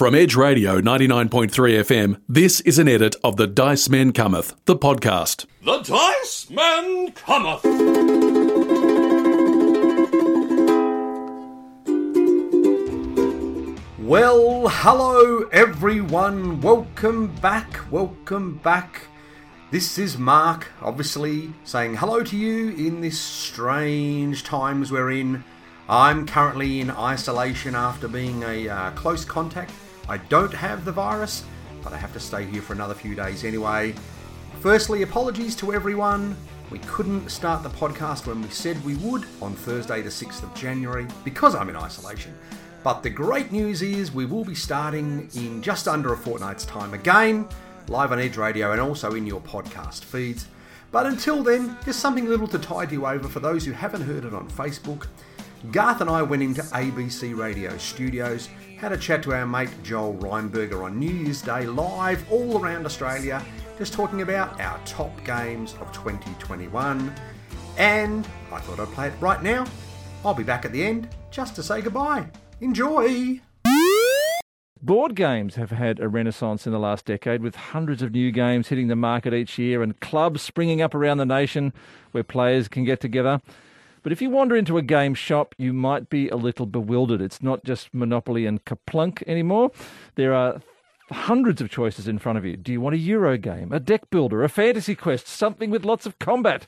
From Edge Radio 99.3 FM, this is an edit of The Dice Men Cometh, the podcast. The Dice Man cometh. Well, hello everyone. Welcome back. Welcome back. This is Mark, obviously, saying hello to you in this strange times we're in. I'm currently in isolation after being a uh, close contact. I don't have the virus, but I have to stay here for another few days anyway. Firstly, apologies to everyone. We couldn't start the podcast when we said we would on Thursday, the 6th of January, because I'm in isolation. But the great news is we will be starting in just under a fortnight's time again, live on Edge Radio and also in your podcast feeds. But until then, just something little to tide you over for those who haven't heard it on Facebook. Garth and I went into ABC Radio studios, had a chat to our mate Joel Rheinberger on New Year's Day live all around Australia, just talking about our top games of 2021. And I thought I'd play it right now. I'll be back at the end just to say goodbye. Enjoy! Board games have had a renaissance in the last decade, with hundreds of new games hitting the market each year and clubs springing up around the nation where players can get together. But if you wander into a game shop, you might be a little bewildered. It's not just Monopoly and KerPlunk anymore. There are hundreds of choices in front of you. Do you want a Euro game, a deck builder, a fantasy quest, something with lots of combat?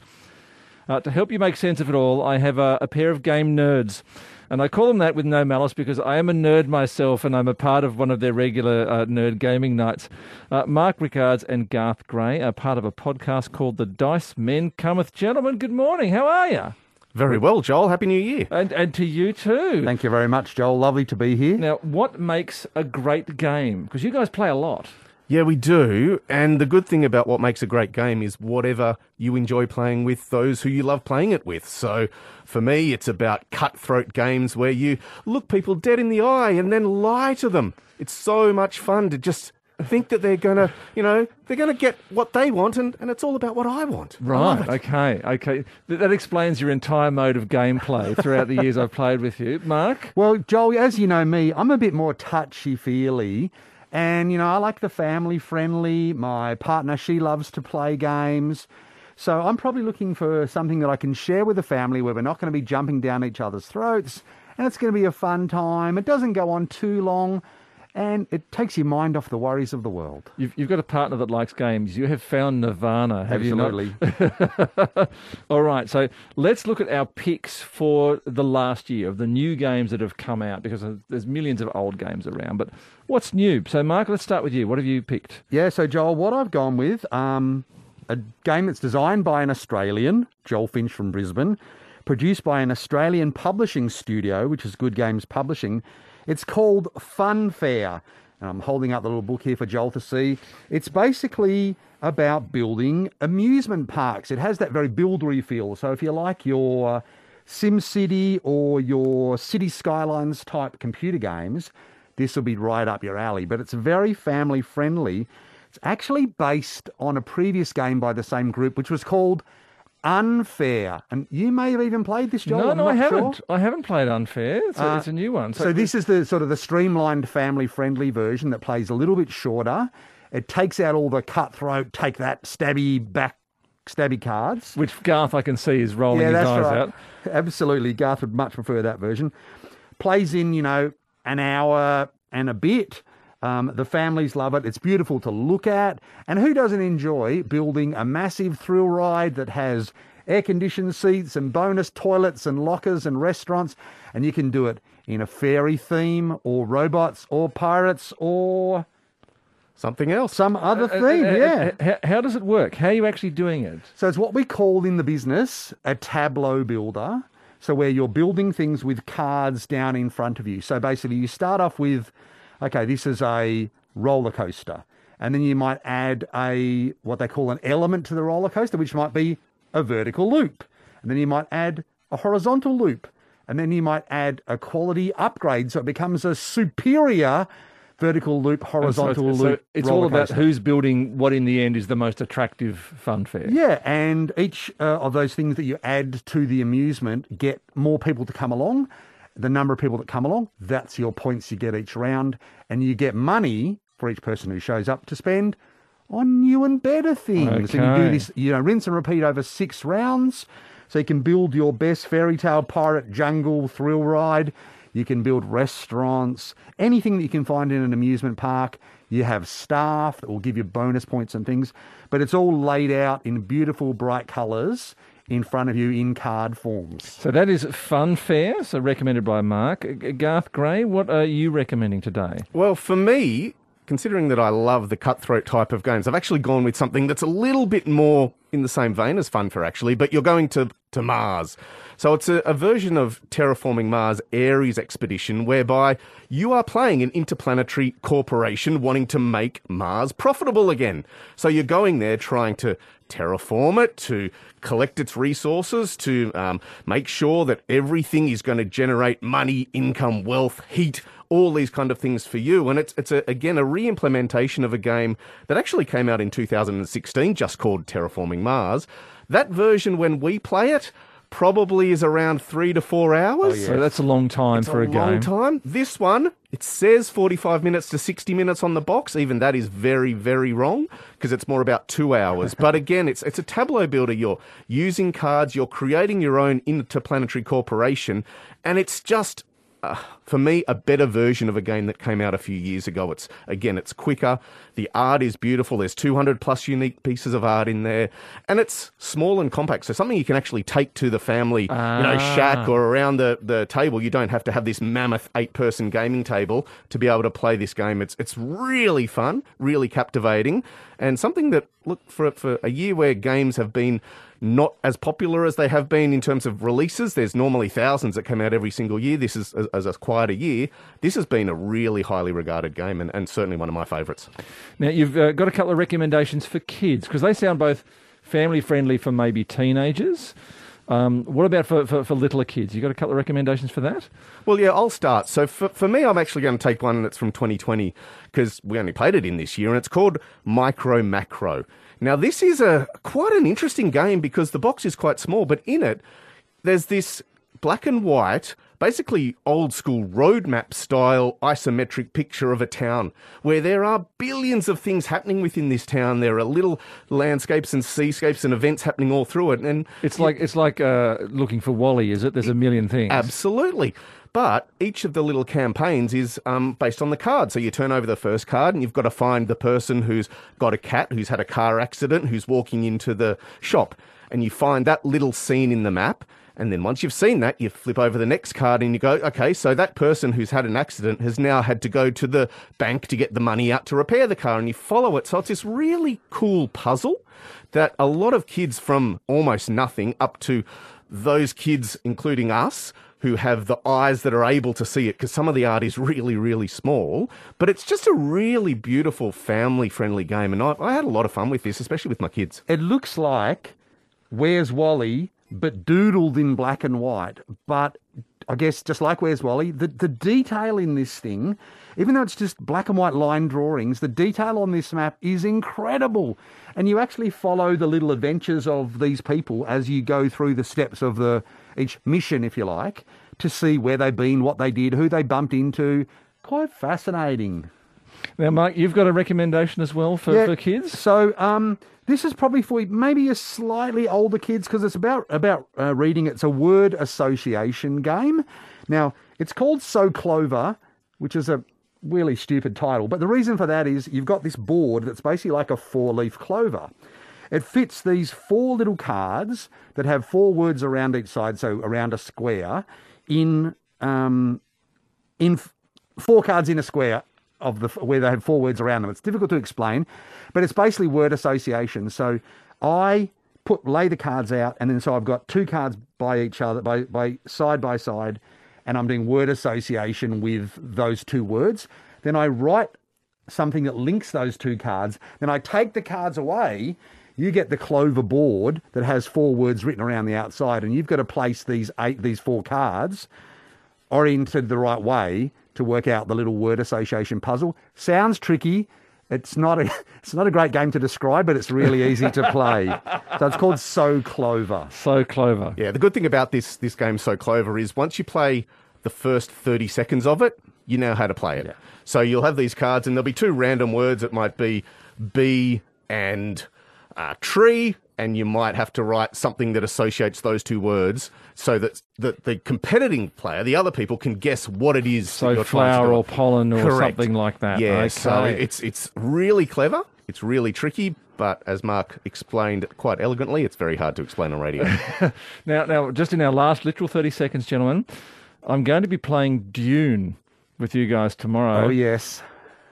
Uh, to help you make sense of it all, I have a, a pair of game nerds. And I call them that with no malice because I am a nerd myself and I'm a part of one of their regular uh, nerd gaming nights. Uh, Mark Rickards and Garth Gray are part of a podcast called The Dice Men Cometh. Gentlemen, good morning. How are you? Very well, Joel. Happy New Year. And, and to you too. Thank you very much, Joel. Lovely to be here. Now, what makes a great game? Because you guys play a lot. Yeah, we do. And the good thing about what makes a great game is whatever you enjoy playing with those who you love playing it with. So for me, it's about cutthroat games where you look people dead in the eye and then lie to them. It's so much fun to just think that they're going to, you know, they're going to get what they want and, and it's all about what I want. Right. it. Okay. Okay. Th- that explains your entire mode of gameplay throughout the years I've played with you. Mark? Well, Joel, as you know me, I'm a bit more touchy feely. And, you know, I like the family friendly. My partner, she loves to play games. So I'm probably looking for something that I can share with the family where we're not going to be jumping down each other's throats. And it's going to be a fun time. It doesn't go on too long. And it takes your mind off the worries of the world. You've, you've got a partner that likes games. You have found Nirvana, have Absolutely. you not? All right, so let's look at our picks for the last year of the new games that have come out because there's millions of old games around. But what's new? So, Mark, let's start with you. What have you picked? Yeah, so Joel, what I've gone with, um, a game that's designed by an Australian, Joel Finch from Brisbane, produced by an Australian publishing studio, which is Good Games Publishing. It's called Fun Fair. And I'm holding up the little book here for Joel to see. It's basically about building amusement parks. It has that very buildery feel. So if you like your uh, SimCity or your City Skylines type computer games, this will be right up your alley. But it's very family friendly. It's actually based on a previous game by the same group, which was called Unfair. And you may have even played this, Joel. no, no, I not sure. haven't. I haven't played Unfair. It's a, Uh, it's a new one. So, this is the sort of the streamlined family friendly version that plays a little bit shorter. It takes out all the cutthroat, take that stabby back stabby cards. which Garth I can see is rolling his eyes out. Absolutely. Garth would much prefer that version. Plays in, you know, an hour and a bit. Um, the families love it. It's beautiful to look at. And who doesn't enjoy building a massive thrill ride that has air conditioned seats and bonus toilets and lockers and restaurants? And you can do it in a fairy theme or robots or pirates or Something else. some other Uh, theme. uh, uh, yeah. uh, How, how does it work? How are you actually doing it? So it's what we call in the business a tableau builder. So where you're building things with cards down in front of you. So basically you start off with, okay, this is a roller coaster. And then you might add a what they call an element to the roller coaster, which might be a vertical loop. And then you might add a horizontal loop. And then you might add a quality upgrade so it becomes a superior vertical loop, so horizontal so loop. it's all about who's building what in the end is the most attractive fun fair. Yeah, and each uh, of those things that you add to the amusement get more people to come along. The number of people that come along, that's your points you get each round. And you get money for each person who shows up to spend on new and better things. And you do this, you know, rinse and repeat over six rounds. So you can build your best fairy tale pirate jungle thrill ride. You can build restaurants, anything that you can find in an amusement park. You have staff that will give you bonus points and things, but it's all laid out in beautiful, bright colours in front of you in card forms. So that is Fun Fair, so recommended by Mark. Garth Gray, what are you recommending today? Well, for me, considering that I love the cutthroat type of games, I've actually gone with something that's a little bit more in the same vein as Funfair, actually, but you're going to, to Mars. So it's a, a version of Terraforming Mars Ares Expedition whereby you are playing an interplanetary corporation wanting to make Mars profitable again. So you're going there trying to terraform it, to collect its resources, to um, make sure that everything is going to generate money, income, wealth, heat, all these kind of things for you. And it's it's a, again a re-implementation of a game that actually came out in 2016, just called Terraforming Mars. That version, when we play it, probably is around three to four hours. Oh So that's a long time It's for a, a long game. time. This one, it says 45 minutes to 60 minutes on the box. Even that is very, very wrong because it's more about two hours. but again, it's it's a tableau builder. You're using cards. You're creating your own interplanetary corporation, and it's just. Uh, for me, a better version of a game that came out a few years ago. It's again, it's quicker. The art is beautiful. There's 200 plus unique pieces of art in there, and it's small and compact. So something you can actually take to the family, you know, shack ah. or around the, the table. You don't have to have this mammoth eight person gaming table to be able to play this game. It's it's really fun, really captivating, and something that look for for a year where games have been not as popular as they have been in terms of releases. There's normally thousands that come out every single year. This is as, as a quite a year. This has been a really highly regarded game and, and certainly one of my favourites. Now, you've uh, got a couple of recommendations for kids because they sound both family friendly for maybe teenagers. Um, what about for, for, for littler kids? You got a couple of recommendations for that? Well, yeah, I'll start. So for, for me, I'm actually going to take one that's from 2020 because we only played it in this year, and it's called Micro Macro. Now, this is a quite an interesting game because the box is quite small, but in it, there's this black and white, basically old school roadmap style isometric picture of a town where there are billions of things happening within this town. There are little landscapes and seascapes and events happening all through it. And It's like it's like uh, looking for Wally, is it? There's a million things. Absolutely. But each of the little campaigns is um, based on the card. So you turn over the first card and you've got to find the person who's got a cat, who's had a car accident, who's walking into the shop. And you find that little scene in the map. And then once you've seen that, you flip over the next card and you go, okay, so that person who's had an accident has now had to go to the bank to get the money out to repair the car. And you follow it. So it's this really cool puzzle that a lot of kids from almost nothing up to those kids, including us, who have the eyes that are able to see it, because some of the art is really, really small. But it's just a really beautiful, family friendly game. And I, I had a lot of fun with this, especially with my kids. It looks like Where's Wally, but doodled in black and white. But I guess just like Where's Wally, the, the detail in this thing, even though it's just black and white line drawings, the detail on this map is incredible. And you actually follow the little adventures of these people as you go through the steps of the each mission, if you like, to see where they've been, what they did, who they bumped into. Quite fascinating. Now, Mark, you've got a recommendation as well for, Yeah, for kids? So um, this is probably for maybe a slightly older kids because it's about about uh, reading. It's a word association game. Now it's called So Clover, which is a really stupid title. But the reason for that is you've got this board that's basically like a four leaf clover. It fits these four little cards that have four words around each side, so around a square, in um, in f- four cards in a square of the where they have four words around them. It's difficult to explain, but it's basically word association. So I put lay the cards out, and then so I've got two cards by each other, by by side by side, and I'm doing word association with those two words. Then I write something that links those two cards. Then I take the cards away. You get the clover board that has four words written around the outside, and you've got to place these eight, these four cards oriented the right way to work out the little word association puzzle. Sounds tricky. It's not a it's not a great game to describe, but it's really easy to play. So it's called So Clover. So Clover. Yeah, the good thing about this this game, So Clover, is once you play the first 30 seconds of it, you know how to play it. Yeah. So you'll have these cards, and there'll be two random words. It might be bee and uh, tree, and you might have to write something that associates those two words so that, that the competing player, the other people, can guess what it is. So you're trying to flower or pollen or Correct. something like that. Yeah, Okay. so it's it's really clever. It's really tricky, but as Mark explained quite elegantly, it's very hard to explain on radio. Now, now, just in our last literal 30 seconds, gentlemen, I'm going to be playing Dune with you guys tomorrow. Oh, yes.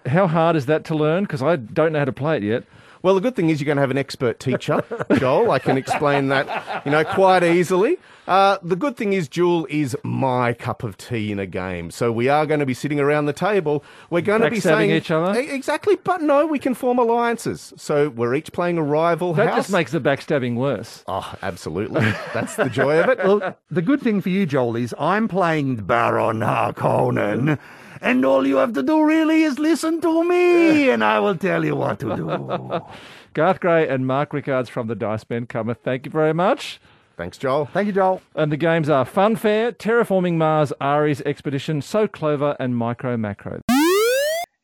How hard is that to learn? Because I don't know how to play it yet. Well, the good thing is you're going to have an expert teacher, Joel. I can explain that, you know, quite easily. Uh, the good thing is, Jewel is my cup of tea in a game. So we are going to be sitting around the table. We're going to be saying each other? Exactly, but no, we can form alliances. So we're each playing a rival That house. just makes the backstabbing worse. Oh, absolutely. That's the joy of it. Well, the good thing for you, Joel, is I'm playing Baron Harkonnen, and all you have to do really is listen to me, and I will tell you what to do. Garth Gray and Mark Rickards from the Dice Men Cometh. Thank you very much. Thanks, Joel. Thank you, Joel. And the games are Funfair, Terraforming Mars, Ares Expedition, So Clover, and Micro Macro.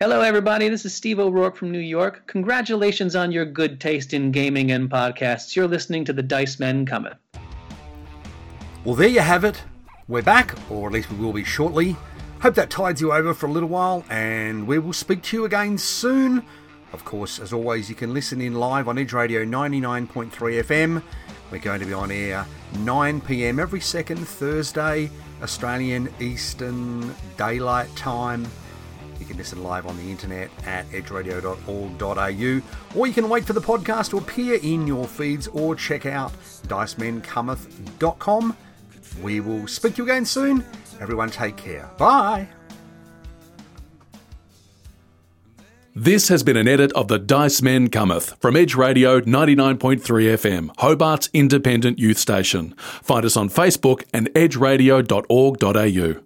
Hello, everybody. This is Steve O'Rourke from New York. Congratulations on your good taste in gaming and podcasts. You're listening to the Dice Men Cometh. Well, there you have it. We're back, or at least we will be shortly. Hope that tides you over for a little while, and we will speak to you again soon. Of course, as always, you can listen in live on Edge Radio 99.3 FM. We're going to be on air 9 pm every second Thursday, Australian Eastern Daylight Time. You can listen live on the internet at edgeradio.org.au, or you can wait for the podcast to appear in your feeds or check out dicemencometh.com. We will speak to you again soon. Everyone take care. Bye. This has been an edit of The Dice Men Cometh from Edge Radio 99.3 FM, Hobart's independent youth station. Find us on Facebook and edgeradio.org.au.